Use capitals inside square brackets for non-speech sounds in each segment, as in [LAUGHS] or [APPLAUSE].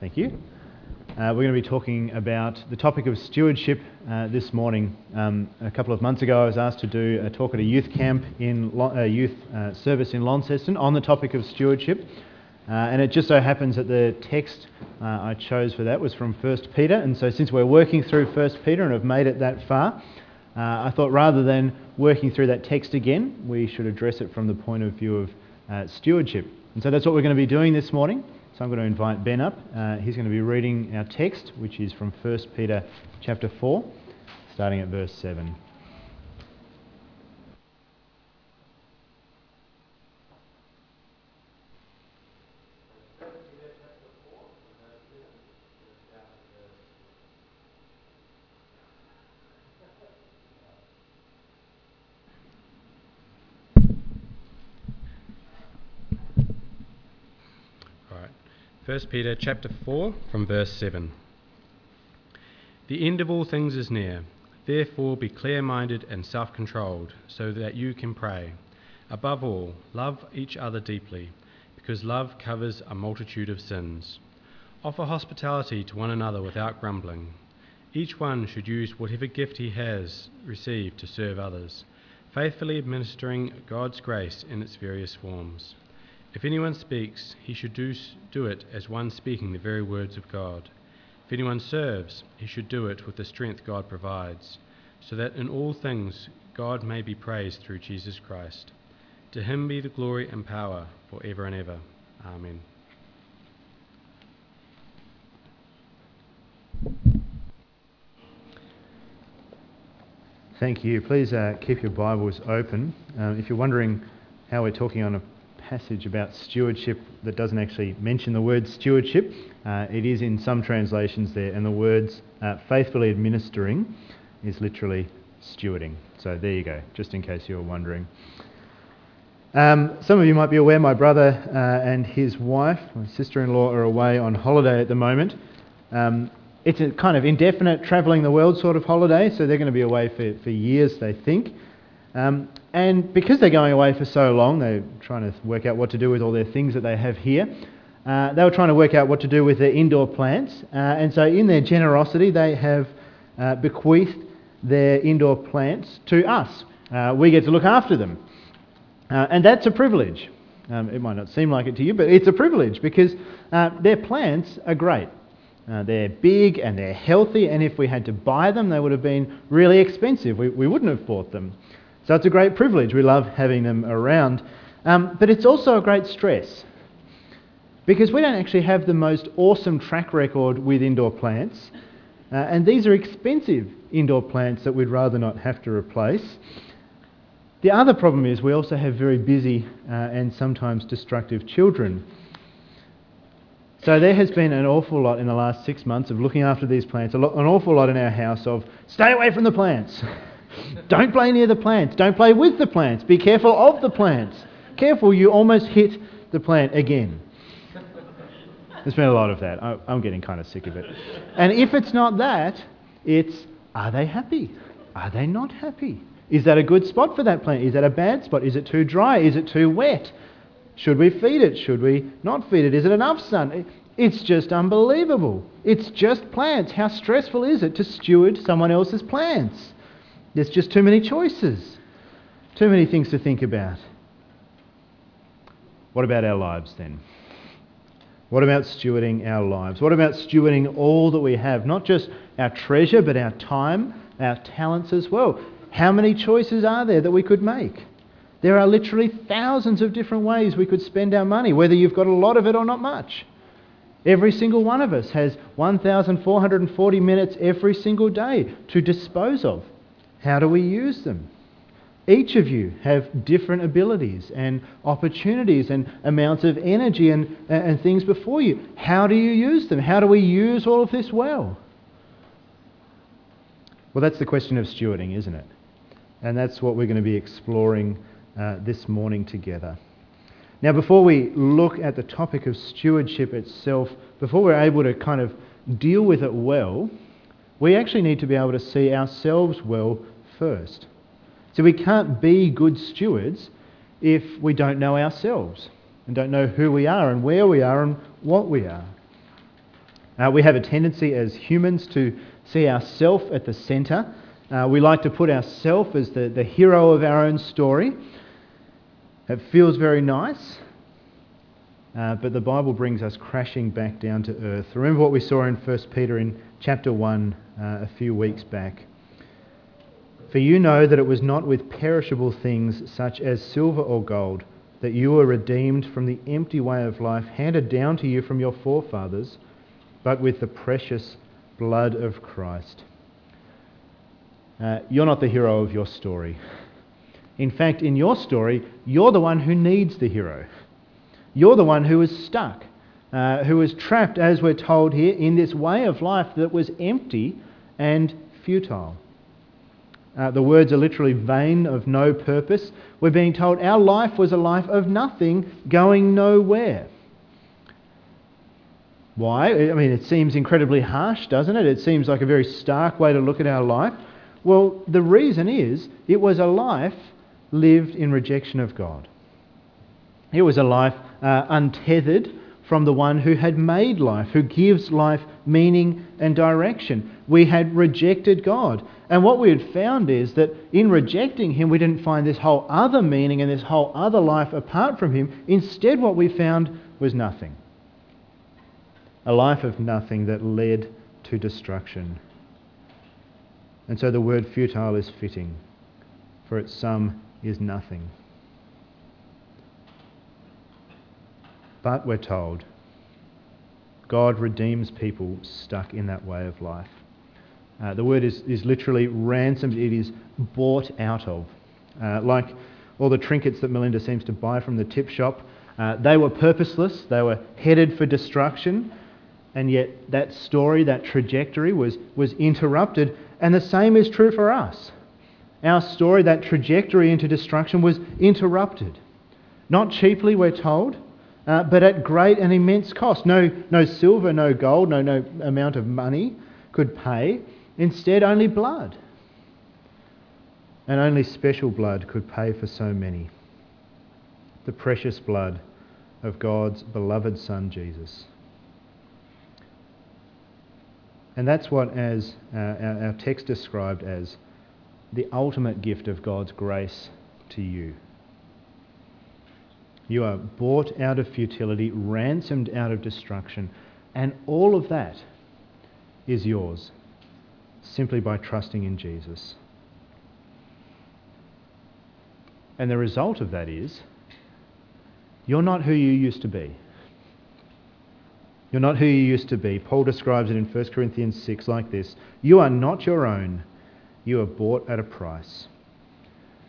Thank you. Uh, we're going to be talking about the topic of stewardship uh, this morning. Um, a couple of months ago, I was asked to do a talk at a youth camp in a uh, youth uh, service in Launceston on the topic of stewardship. Uh, and it just so happens that the text I chose for that was from 1 Peter. And so, since we're working through 1 Peter and have made it that far, I thought rather than working through that text again, we should address it from the point of view of stewardship. And so, that's what we're going to be doing this morning. So I'm going to invite Ben up. Uh, he's going to be reading our text, which is from 1 Peter chapter 4, starting at verse 7. All right. 1 Peter chapter 4 from verse 7. The end of all things is near. Therefore be clear-minded and self-controlled so that you can pray. Above all, love each other deeply, because love covers a multitude of sins. Offer hospitality to one another without grumbling. Each one should use whatever gift he has received to serve others, faithfully administering God's grace in its various forms. If anyone speaks, he should do, do it as one speaking the very words of God. If anyone serves, he should do it with the strength God provides, so that in all things God may be praised through Jesus Christ. To him be the glory and power for ever and ever. Amen. Thank you. Please uh, keep your Bibles open. Um, if you're wondering how we're talking on a passage about stewardship that doesn't actually mention the word stewardship. Uh, it is in some translations there, and the words uh, faithfully administering is literally stewarding. So there you go, just in case you were wondering. Um, some of you might be aware my brother uh, and his wife, my sister in law, are away on holiday at the moment. Um, it's a kind of indefinite travelling the world sort of holiday, so they're going to be away for, for years, they think. Um, and because they're going away for so long, they're trying to work out what to do with all their things that they have here. Uh, they were trying to work out what to do with their indoor plants. Uh, and so, in their generosity, they have uh, bequeathed their indoor plants to us. Uh, we get to look after them. Uh, and that's a privilege. Um, it might not seem like it to you, but it's a privilege because uh, their plants are great. they're big and they're healthy, and if we had to buy them, they would have been really expensive. We, we wouldn't have bought them. So it's a great privilege. We love having them around. Um, but it's also a great stress because we don't actually have the most awesome track record with indoor plants. Uh, and these are expensive indoor plants that we'd rather not have to replace. The other problem is we also have very busy uh, and sometimes destructive children. So there has been an awful lot in the last six months of looking after these plants, an awful lot in our house of stay away from the plants. [LAUGHS] Don't play near the plants. Don't play with the plants. Be careful of the plants. Careful, you almost hit the plant again. There's been a lot of that. I'm getting kind of sick of it. And if it's not that, it's are they happy? Are they not happy? Is that a good spot for that plant? Is that a bad spot? Is it too dry? Is it too wet? Should we feed it? Should we not feed it? Is it enough sun? It's just unbelievable. It's just plants. How stressful is it to steward someone else's plants? There's just too many choices, too many things to think about. What about our lives then? What about stewarding our lives? What about stewarding all that we have? Not just our treasure, but our time, our talents as well. How many choices are there that we could make? There are literally thousands of different ways we could spend our money, whether you've got a lot of it or not much. Every single one of us has 1,440 minutes every single day to dispose of. How do we use them? Each of you have different abilities and opportunities and amounts of energy and, and things before you. How do you use them? How do we use all of this well? Well, that's the question of stewarding, isn't it? And that's what we're going to be exploring uh, this morning together. Now, before we look at the topic of stewardship itself, before we're able to kind of deal with it well, we actually need to be able to see ourselves well first. So we can't be good stewards if we don't know ourselves and don't know who we are and where we are and what we are. Uh, we have a tendency as humans to see ourselves at the centre. Uh, we like to put ourselves as the, the hero of our own story. It feels very nice, uh, but the Bible brings us crashing back down to earth. Remember what we saw in 1 Peter in chapter 1 uh, a few weeks back. For you know that it was not with perishable things such as silver or gold that you were redeemed from the empty way of life handed down to you from your forefathers, but with the precious blood of Christ. Uh, you're not the hero of your story. In fact, in your story, you're the one who needs the hero. You're the one who is stuck, uh, who is trapped, as we're told here, in this way of life that was empty and futile. Uh, the words are literally vain, of no purpose. We're being told our life was a life of nothing, going nowhere. Why? I mean, it seems incredibly harsh, doesn't it? It seems like a very stark way to look at our life. Well, the reason is it was a life lived in rejection of God. It was a life uh, untethered from the one who had made life, who gives life meaning and direction. We had rejected God. And what we had found is that in rejecting Him, we didn't find this whole other meaning and this whole other life apart from Him. Instead, what we found was nothing. A life of nothing that led to destruction. And so the word futile is fitting, for its sum is nothing. But we're told God redeems people stuck in that way of life. Uh, the word is, is literally ransomed, it is bought out of. Uh, like all the trinkets that Melinda seems to buy from the tip shop, uh, they were purposeless, they were headed for destruction, and yet that story, that trajectory was, was interrupted. And the same is true for us. Our story, that trajectory into destruction, was interrupted. Not cheaply, we're told, uh, but at great and immense cost. No, no silver, no gold, no, no amount of money could pay. Instead, only blood. And only special blood could pay for so many. The precious blood of God's beloved Son, Jesus. And that's what, as uh, our, our text described as the ultimate gift of God's grace to you. You are bought out of futility, ransomed out of destruction, and all of that is yours simply by trusting in Jesus. And the result of that is you're not who you used to be. You're not who you used to be. Paul describes it in 1 Corinthians 6 like this You are not your own, you are bought at a price.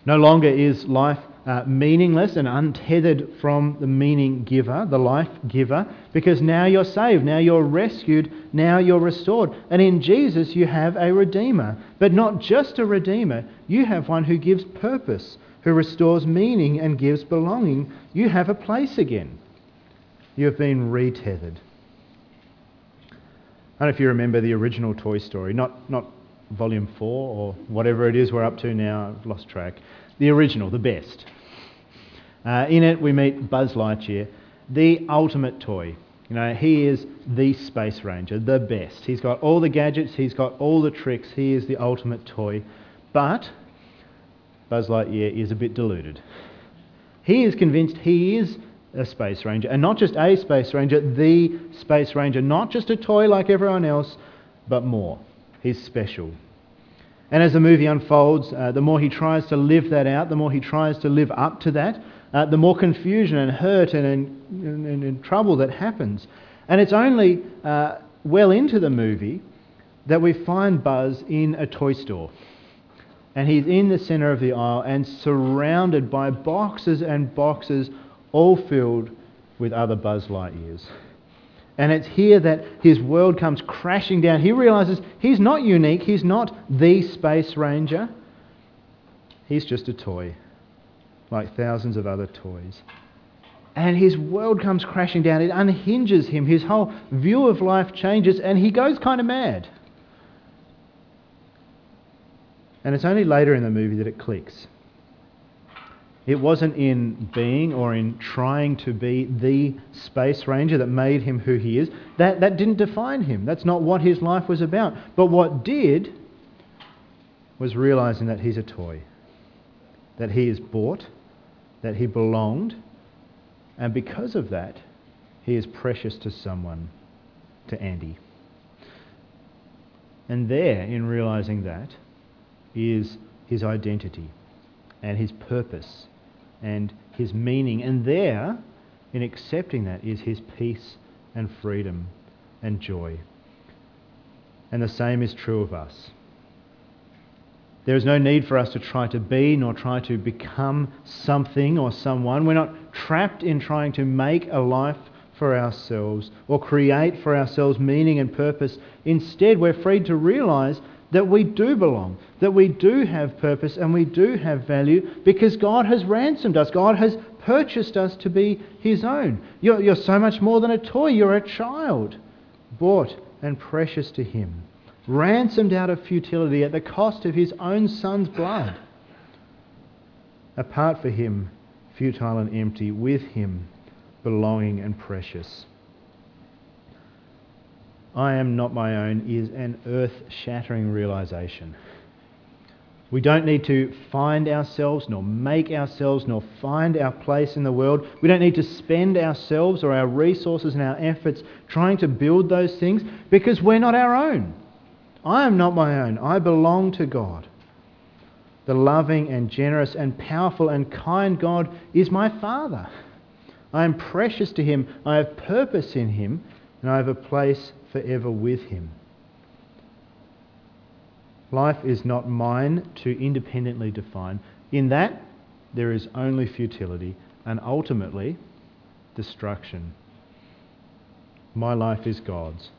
No longer is life uh, meaningless and untethered from the meaning giver, the life giver, because now you're saved, now you're rescued, now you're restored. And in Jesus, you have a Redeemer. But not just a Redeemer, you have one who gives purpose, who restores meaning and gives belonging. You have a place again. You have been retethered. I don't know if you remember the original Toy Story, not, not volume four or whatever it is we're up to now, I've lost track. The original, the best. Uh, in it, we meet Buzz Lightyear, the ultimate toy. You know, he is the Space Ranger, the best. He's got all the gadgets, he's got all the tricks, he is the ultimate toy. But Buzz Lightyear is a bit deluded. He is convinced he is a Space Ranger, and not just a Space Ranger, the Space Ranger, not just a toy like everyone else, but more. He's special. And as the movie unfolds, uh, the more he tries to live that out, the more he tries to live up to that, uh, the more confusion and hurt and, and, and, and, trouble that happens. And it's only uh, well into the movie that we find Buzz in a toy store. And he's in the centre of the aisle and surrounded by boxes and boxes, all filled with other Buzz Lightyears. And it's here that his world comes crashing down. He realizes he's not unique, he's not the Space Ranger. He's just a toy, like thousands of other toys. And his world comes crashing down. It unhinges him. His whole view of life changes, and he goes kind of mad. And it's only later in the movie that it clicks. It wasn't in being or in trying to be the space ranger that made him who he is. That, that didn't define him. That's not what his life was about. But what did was realizing that he's a toy, that he is bought, that he belonged, and because of that, he is precious to someone, to Andy. And there, in realizing that, is his identity and his purpose and his meaning. And there, in accepting that, is his peace and freedom and joy. And the same is true of us. There is no need for us to try to be nor try to become something or someone. We're not trapped in trying to make a life for ourselves or create for ourselves meaning and purpose. Instead, we're free to realize that we do belong, that we do have purpose and we do have value because God has ransomed us. God has purchased us to be His own. You're, you're so much more than a toy, you're a child, bought and precious to Him, ransomed out of futility at the cost of His own Son's blood. Apart for Him, futile and empty, with Him, belonging and precious. I am not my own is an earth shattering realization. We don't need to find ourselves, nor make ourselves, nor find our place in the world. We don't need to spend ourselves or our resources and our efforts trying to build those things because we're not our own. I am not my own. I belong to God. The loving and generous and powerful and kind God is my Father. I am precious to Him. I have purpose in Him, and I have a place forever with him. Life is not mine to independently define. In that, there is only futility and ultimately destruction. My life is God's.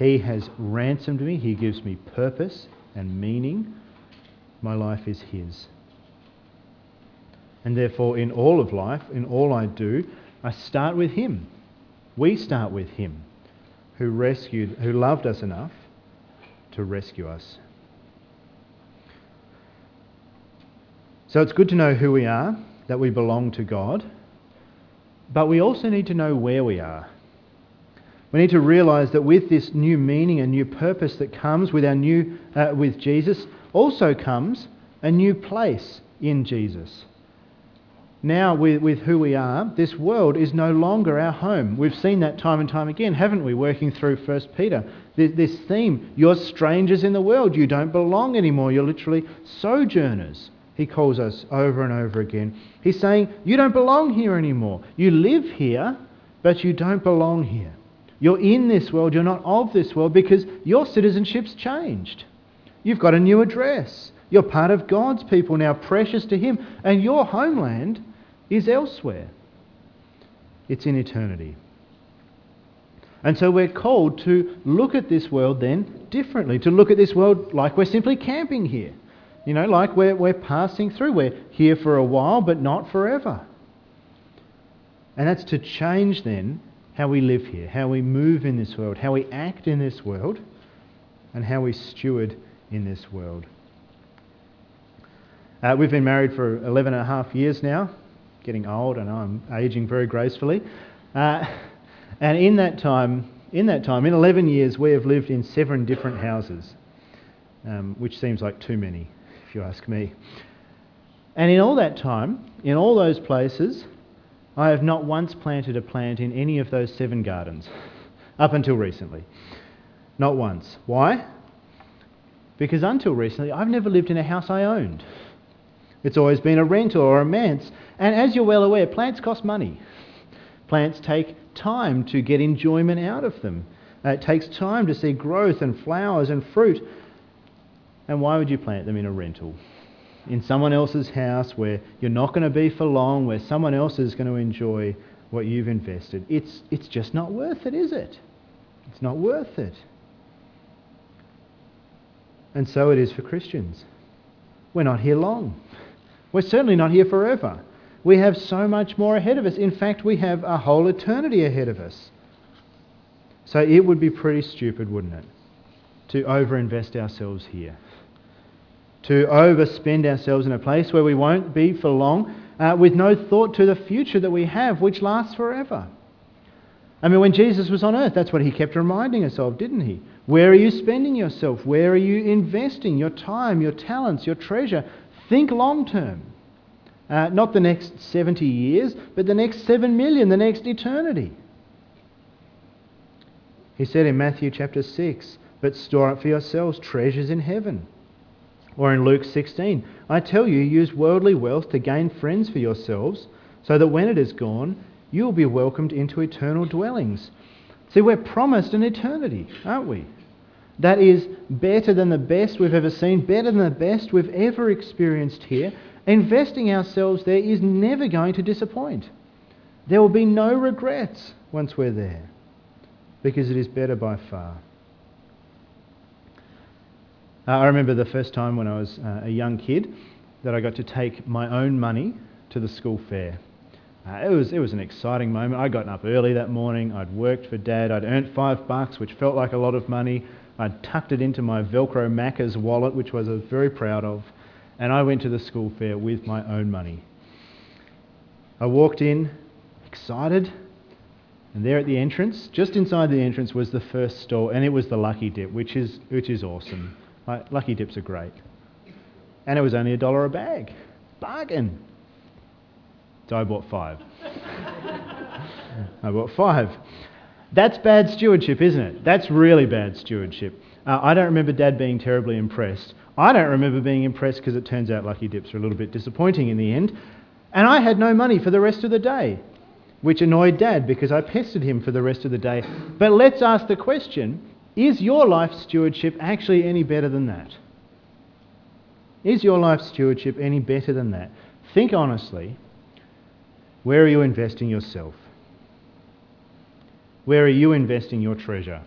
He has ransomed me, He gives me purpose and meaning. My life is His. And therefore, in all of life, in all I do, I start with Him. We start with Him who rescued, who loved us enough to rescue us. So it's good to know who we are, that we belong to God, but we also need to know where we are. We need to realize that with this new meaning and new purpose that comes with our new uh, with Jesus also comes a new place in Jesus now with, with who we are, this world is no longer our home. We've seen that time and time again, haven't we, working through 1 Peter? This, this theme, you're strangers in the world, you don't belong anymore, you're literally sojourners. He calls us over and over again. He's saying, You don't belong here anymore. You live here, but you don't belong here. You're in this world, you're not of this world because your citizenship's changed. You've got a new address. You're part of God's people now, precious to Him, and your homeland is elsewhere. It's in eternity. And so we're called to look at this world then differently, to look at this world like we're simply camping here. You know, like we're, we're passing through. We're here for a while, but not forever. And that's to change then how we live here, how we move in this world, how we act in this world, and how we steward in this world. Uh, we've been married for 11 and a half years now getting old. and I'm aging very gracefully. Uh, and in that time, in that time, in 11 years, we have lived in seven different houses, um, which seems like too many, if you ask me. And in all that time, in all those places, I have not once planted a plant in any of those seven gardens, up until recently. Not once. Why? Because until recently, I've never lived in a house I owned. It's always been a rental or a manse. And as you're well aware, plants cost money. Plants take time to get enjoyment out of them. Uh, it takes time to see growth and flowers and fruit. And why would you plant them in a rental? In someone else's house where you're not going to be for long, where someone else is going to enjoy what you've invested. It's, it's just not worth it, is it? It's not worth it. And so it is for Christians. We're not here long. We're certainly not here forever. We have so much more ahead of us. In fact, we have a whole eternity ahead of us. So it would be pretty stupid, wouldn't it, to overinvest ourselves here, to overspend ourselves in a place where we won't be for long, uh, with no thought to the future that we have, which lasts forever. I mean, when Jesus was on earth, that's what he kept reminding us of, didn't he? Where are you spending yourself? Where are you investing your time, your talents, your treasure? Think long term. Uh, not the next 70 years, but the next 7 million, the next eternity. He said in Matthew chapter 6, But store up for yourselves treasures in heaven. Or in Luke 16, I tell you, use worldly wealth to gain friends for yourselves, so that when it is gone, you will be welcomed into eternal dwellings. See, we're promised an eternity, aren't we? That is better than the best we've ever seen, better than the best we've ever experienced here. Investing ourselves there is never going to disappoint. There will be no regrets once we're there, because it is better by far. Uh, I remember the first time when I was uh, a young kid that I got to take my own money to the school fair. Uh, it, was, it was an exciting moment. I'd gotten up early that morning. I'd worked for Dad. I'd earned five bucks, which felt like a lot of money. I'd tucked it into my Velcro Macca's wallet, which I was very proud of. And I went to the school fair with my own money. I walked in, excited, and there at the entrance, just inside the entrance, was the first store, and it was the Lucky Dip, which is, which is awesome. Like, Lucky Dips are great. And it was only a dollar a bag. Bargain. So I bought five. [LAUGHS] I bought five. That's bad stewardship, isn't it? That's really bad stewardship. Uh, I don't remember Dad being terribly impressed. I don't remember being impressed because it turns out Lucky Dips are a little bit disappointing in the end. And I had no money for the rest of the day, which annoyed Dad because I pestered him for the rest of the day. But let's ask the question is your life stewardship actually any better than that? Is your life stewardship any better than that? Think honestly where are you investing yourself? Where are you investing your treasure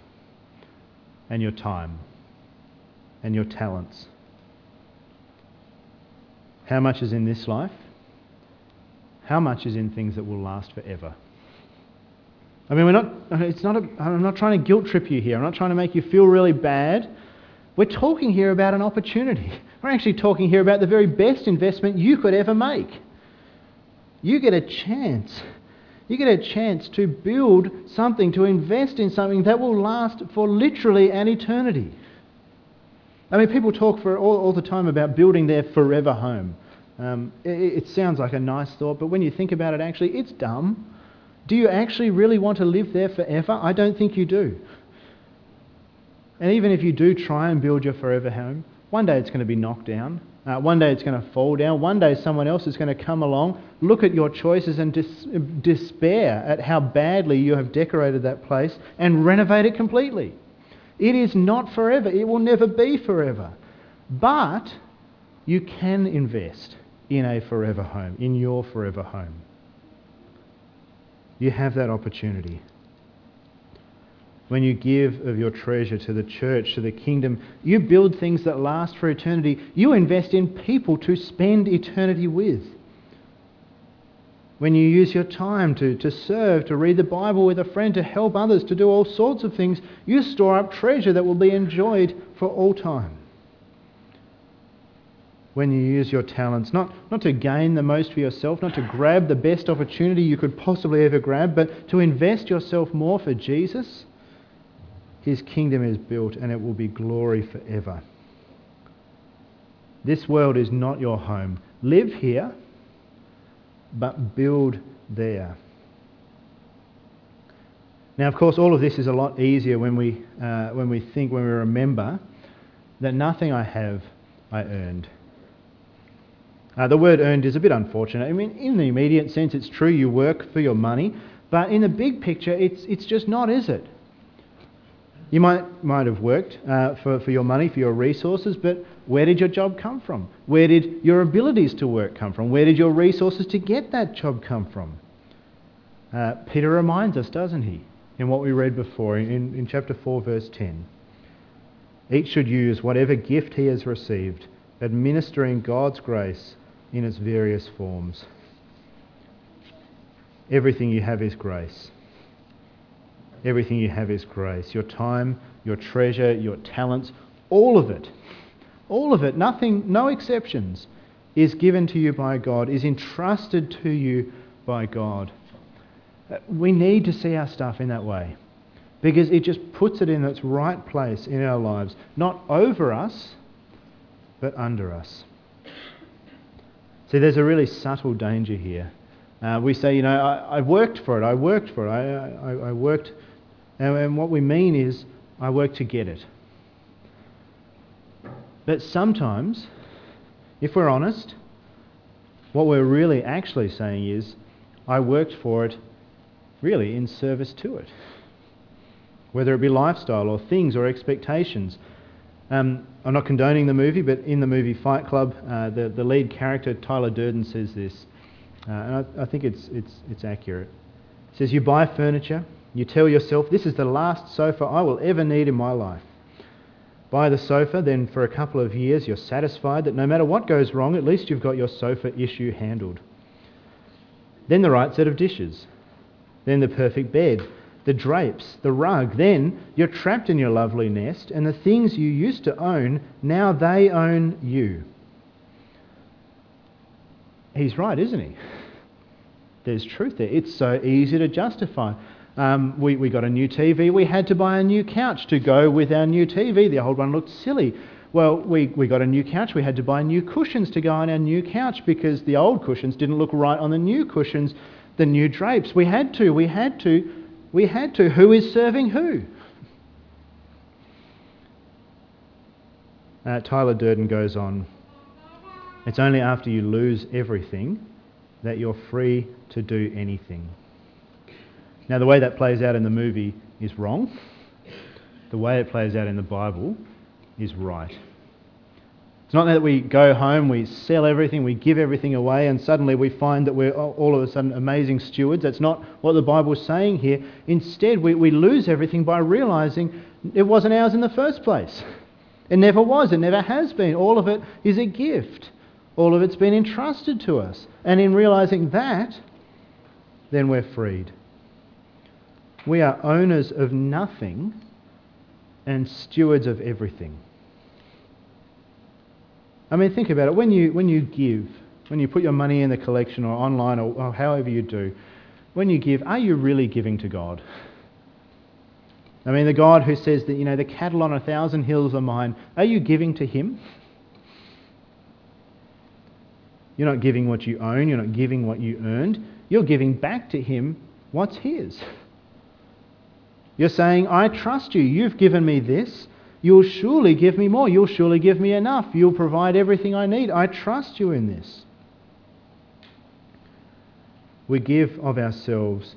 and your time and your talents? How much is in this life? How much is in things that will last forever? I mean, we're not, it's not a, I'm not trying to guilt trip you here. I'm not trying to make you feel really bad. We're talking here about an opportunity. [LAUGHS] We're actually talking here about the very best investment you could ever make you get a chance. You get a chance to build something, to invest in something that will last for literally an eternity. I mean, people talk for all, all the time about building their forever home. Um, it, it sounds like a nice thought, but when you think about it, actually, it's dumb. Do you actually really want to live there forever? I don't think you do. And even if you do try and build your forever home, one day it's going to be knocked down. Uh, one day it's going to fall down. One day someone else is going to come along, look at your choices and dis- despair at how badly you have decorated that place and renovate it completely. It is not forever. It will never be forever. But you can invest in a forever home, in your forever home. You have that opportunity when you give of your treasure to the church, to the kingdom, you build things that last for eternity. You invest in people to spend eternity with. When you use your time to, to serve, to read the Bible with a friend, to help others, to do all sorts of things, you store up treasure that will be enjoyed for all time. When you use your talents, not, not to gain the most for yourself, not to grab the best opportunity you could possibly ever grab, but to invest yourself more for Jesus, his kingdom is built and it will be glory forever. This world is not your home. Live here, but build there. Now, of course, all of this is a lot easier when we, uh, when we think, when we remember that nothing I have I earned. Uh, the word earned is a bit unfortunate. I mean, in the immediate sense, it's true you work for your money, but in the big picture, it's, it's just not, is it? You might, might have worked uh, for, for your money, for your resources, but where did your job come from? Where did your abilities to work come from? Where did your resources to get that job come from? Uh, Peter reminds us, doesn't he, in what we read before in, in chapter 4, verse 10. Each should use whatever gift he has received, administering God's grace in its various forms. Everything you have is grace. Everything you have is grace. Your time, your treasure, your talents, all of it. All of it. Nothing, no exceptions. is given to you by God, is entrusted to you by God. Uh, we need to see our stuff in that way because it just puts it in its right place in our lives, not over us, but under us. See, there's a really subtle danger here. Uh, we say, you know, I, I, worked for it, I worked for it, I, I, I worked, and, and what we mean is, I worked to get it. But sometimes, if we're honest, what we're really actually saying is, I worked for it really in service to it. Whether it be lifestyle or things or expectations. Um, I'm not condoning the movie, but in the movie Fight Club, uh, the, the lead character, Tyler Durden, says this. Uh, and I, I, think it's, it's, it's accurate. He says, You buy furniture, you tell yourself, This is the last sofa I will ever need in my life. Buy the sofa, then for a couple of years you're satisfied that no matter what goes wrong, at least you've got your sofa issue handled. Then the right set of dishes. Then the perfect bed, the drapes, the rug. Then you're trapped in your lovely nest, and the things you used to own, now they own you. He's right, isn't he? There's truth there. It's so easy to justify. Um, we, we got a new TV. We had to buy a new couch to go with our new TV. The old one looked silly. Well, we, we got a new couch. We had to buy new cushions to go on our new couch because the old cushions didn't look right on the new cushions, the new drapes. We had to. We had to. We had to. Who is serving who? Uh, Tyler Durden goes on. It's only after you lose everything that you're free to do anything. Now, the way that plays out in the movie is wrong. The way it plays out in the Bible is right. It's not that we go home, we sell everything, we give everything away, and suddenly we find that we're all of a sudden amazing stewards. That's not what the Bible is saying here. Instead, we, we lose everything by realizing it wasn't ours in the first place. It never was, it never has been. All of it is a gift. All of it's been entrusted to us. And in realizing that, then we're freed. We are owners of nothing and stewards of everything. I mean, think about it. When you, when you give, when you put your money in the collection or online or, or however you do, when you give, are you really giving to God? I mean, the God who says that, you know, the cattle on a thousand hills are mine, are you giving to Him? You're not giving what you own, you're not giving what you earned. You're giving back to Him what's His. You're saying, I trust you. You've given me this. You'll surely give me more. You'll surely give me enough. You'll provide everything I need. I trust you in this. We give of ourselves,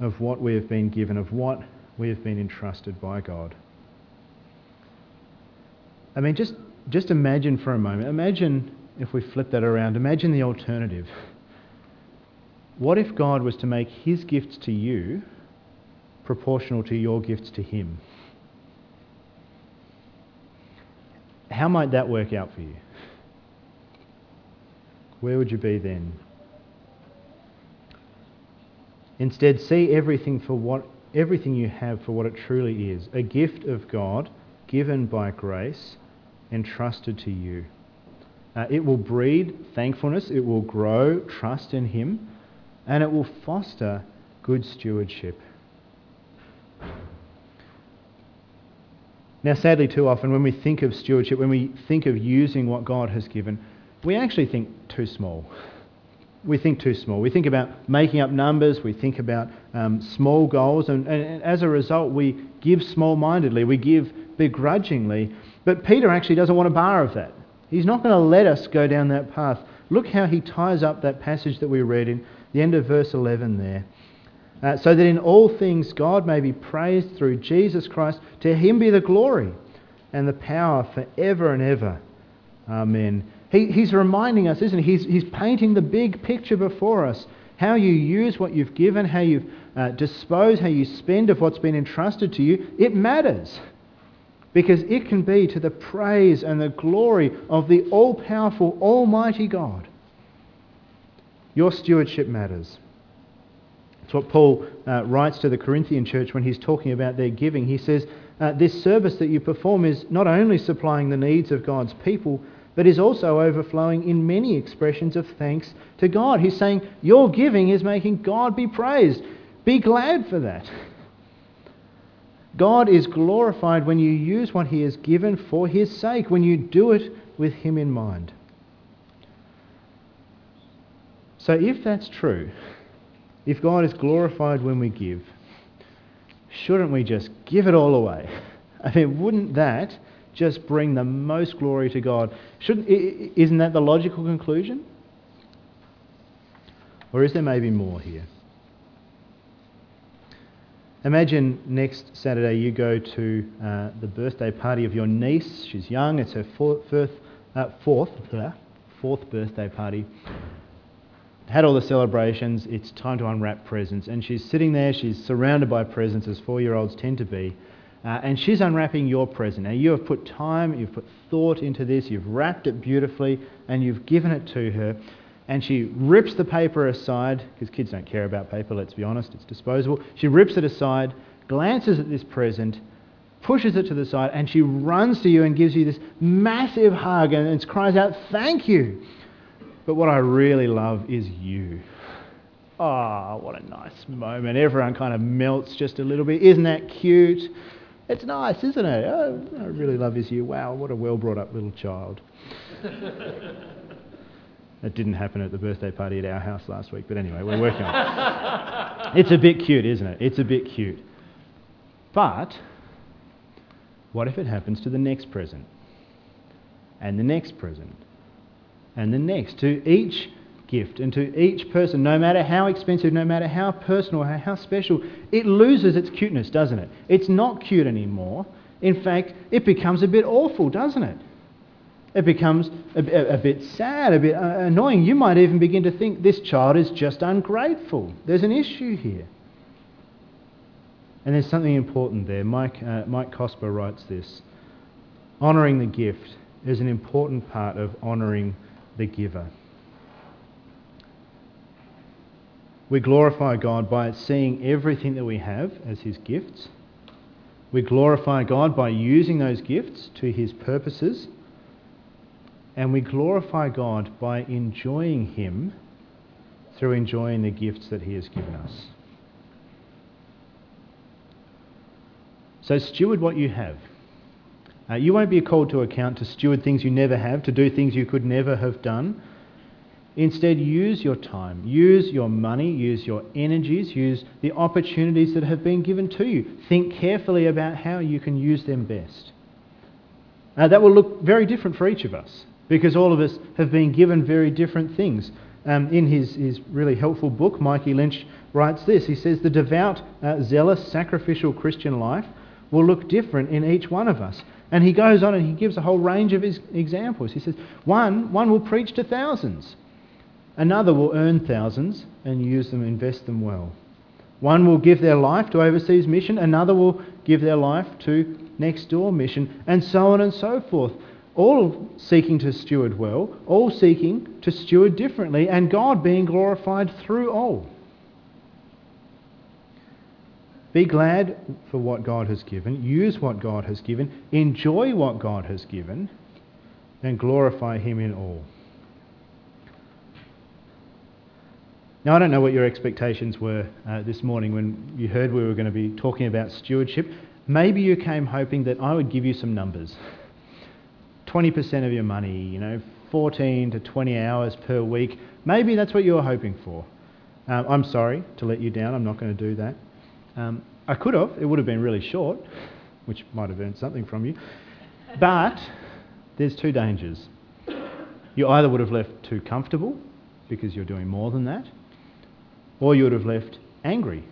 of what we have been given, of what we have been entrusted by God. I mean, just, just imagine for a moment. Imagine if we flip that around. Imagine the alternative. What if God was to make his gifts to you proportional to your gifts to Him. How might that work out for you? Where would you be then? Instead, see everything for what everything you have for what it truly is, a gift of God given by grace entrusted to you. Uh, it will breed thankfulness, it will grow trust in Him, and it will foster good stewardship. Now, sadly, too often when we think of stewardship, when we think of using what God has given, we actually think too small. We think too small. We think about making up numbers, we think about um, small goals, and, and as a result, we give small mindedly, we give begrudgingly. But Peter actually doesn't want a bar of that. He's not going to let us go down that path. Look how he ties up that passage that we read in the end of verse 11 there. Uh, so that in all things God may be praised through Jesus Christ. To him be the glory and the power forever and ever. Amen. He, he's reminding us, isn't he? He's, he's painting the big picture before us. How you use what you've given, how you uh, dispose, how you spend of what's been entrusted to you, it matters. Because it can be to the praise and the glory of the all powerful, almighty God. Your stewardship matters. It's what Paul uh, writes to the Corinthian church when he's talking about their giving. He says, uh, This service that you perform is not only supplying the needs of God's people, but is also overflowing in many expressions of thanks to God. He's saying, Your giving is making God be praised. Be glad for that. God is glorified when you use what He has given for His sake, when you do it with Him in mind. So, if that's true, if God is glorified when we give, shouldn't we just give it all away? [LAUGHS] I mean, wouldn't that just bring the most glory to God? Shouldn't, isn't that the logical conclusion? Or is there maybe more here? Imagine next Saturday you go to uh, the birthday party of your niece. She's young. It's her fourth, uh, fourth, fourth birthday party. Had all the celebrations. It's time to unwrap presents. And she's sitting there. She's surrounded by presents, as four-year-olds tend to be. Uh, and she's unwrapping your present. Now, you have put time, you've put thought into this, you've wrapped it beautifully, and you've given it to her and she rips the paper aside, because kids don't care about paper, let's be honest, it's disposable. She rips it aside, glances at this present, pushes it to the side, and she runs to you and gives you this massive hug and, and cries out, Thank you. But what I really love is you. Ah, oh, what a nice moment. Everyone kind of melts just a little bit. Isn't that cute? It's nice, isn't it? Oh, I really love is you. Wow, what a well brought up little child. [LAUGHS] It didn't happen at the birthday party at our house last week, but anyway, we're working on it. It's a bit cute, isn't it? It's a bit cute. But what if it happens to the next present? And the next present? And the next? To each gift and to each person, no matter how expensive, no matter how personal, how special, it loses its cuteness, doesn't it? It's not cute anymore. In fact, it becomes a bit awful, doesn't it? It becomes a, a, a bit sad, a bit uh, annoying. You might even begin to think this child is just ungrateful. There's an issue here. And there's something important there. Mike, uh, Mike Cosper writes this Honouring the gift is an important part of honouring the giver. We glorify God by seeing everything that we have as His gifts. We glorify God by using those gifts to His purposes and we glorify God by enjoying Him through enjoying the gifts that He has given us. So, steward what you have. Uh, you won't be called to account to steward things you never have, to do things you could never have done. Instead, use your time, use your money, use your energies, use the opportunities that have been given to you. Think carefully about how you can use them best. Uh, that will look very different for each of us because all of us have been given very different things. Um, in his, his really helpful book, Mikey Lynch writes this. He says, The devout, uh, zealous, sacrificial Christian life will look different in each one of us. And he goes on and he gives a whole range of his examples. He says, one, one will preach to thousands. Another will earn thousands and use them, invest them well. One will give their life to overseas mission. Another will give their life to next door mission, and so on and so forth all seeking to steward well, all seeking to steward differently, and God being glorified through all. Be glad for what God has given, use what God has given, enjoy what God has given, and glorify Him in all. Now, I don't know what your expectations were uh, this morning when you heard we were going to be talking about stewardship. Maybe you came hoping that I would give you some numbers. 20% of your money, you know, 14 to 20 hours per week. Maybe that's what you were hoping for. Um, I'm sorry to let you down. I'm not going to do that. Um, I could have. It would have been really short, which might have earned something from you. But there's two dangers. You either would have left too comfortable because you're doing more than that, or you would have left angry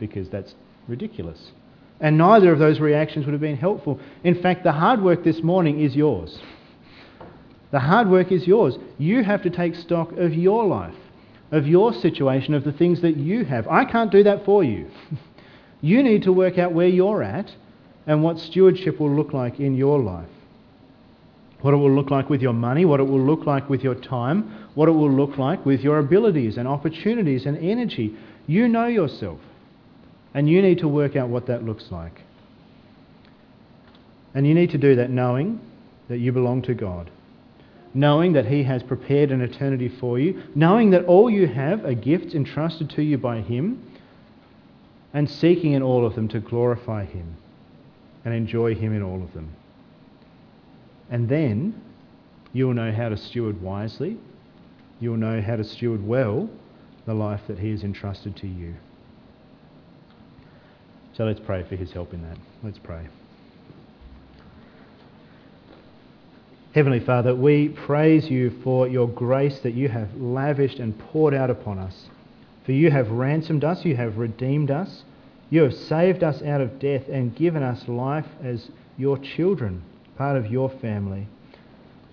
because that's ridiculous. And neither of those reactions would have been helpful. In fact, the hard work this morning is yours. The hard work is yours. You have to take stock of your life, of your situation, of the things that you have. I can't do that for you. [LAUGHS] you need to work out where you're at and what stewardship will look like in your life. What it will look like with your money, what it will look like with your time, what it will look like with your abilities and opportunities and energy. You know yourself. And you need to work out what that looks like. And you need to do that knowing that you belong to God. Knowing that He has prepared an eternity for you, knowing that all you have are gifts entrusted to you by Him, and seeking in all of them to glorify Him and enjoy Him in all of them. And then you'll know how to steward wisely, you'll know how to steward well the life that He has entrusted to you. So let's pray for His help in that. Let's pray. Heavenly Father, we praise you for your grace that you have lavished and poured out upon us. For you have ransomed us, you have redeemed us, you have saved us out of death and given us life as your children, part of your family.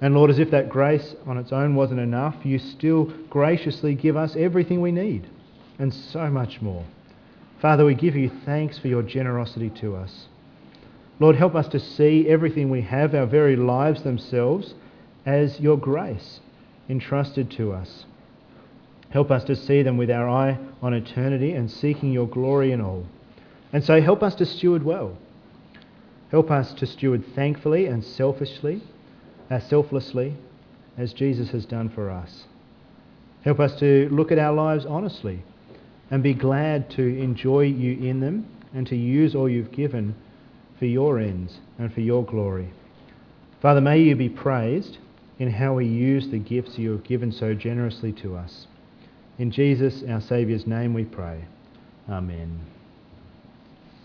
And Lord, as if that grace on its own wasn't enough, you still graciously give us everything we need and so much more. Father, we give you thanks for your generosity to us. Lord, help us to see everything we have, our very lives themselves, as your grace entrusted to us. Help us to see them with our eye on eternity and seeking your glory in all. And so help us to steward well. Help us to steward thankfully and selfishly, uh, selflessly, as Jesus has done for us. Help us to look at our lives honestly and be glad to enjoy you in them and to use all you've given for your ends and for your glory. Father, may you be praised in how we use the gifts you have given so generously to us. In Jesus, our Saviour's name, we pray. Amen.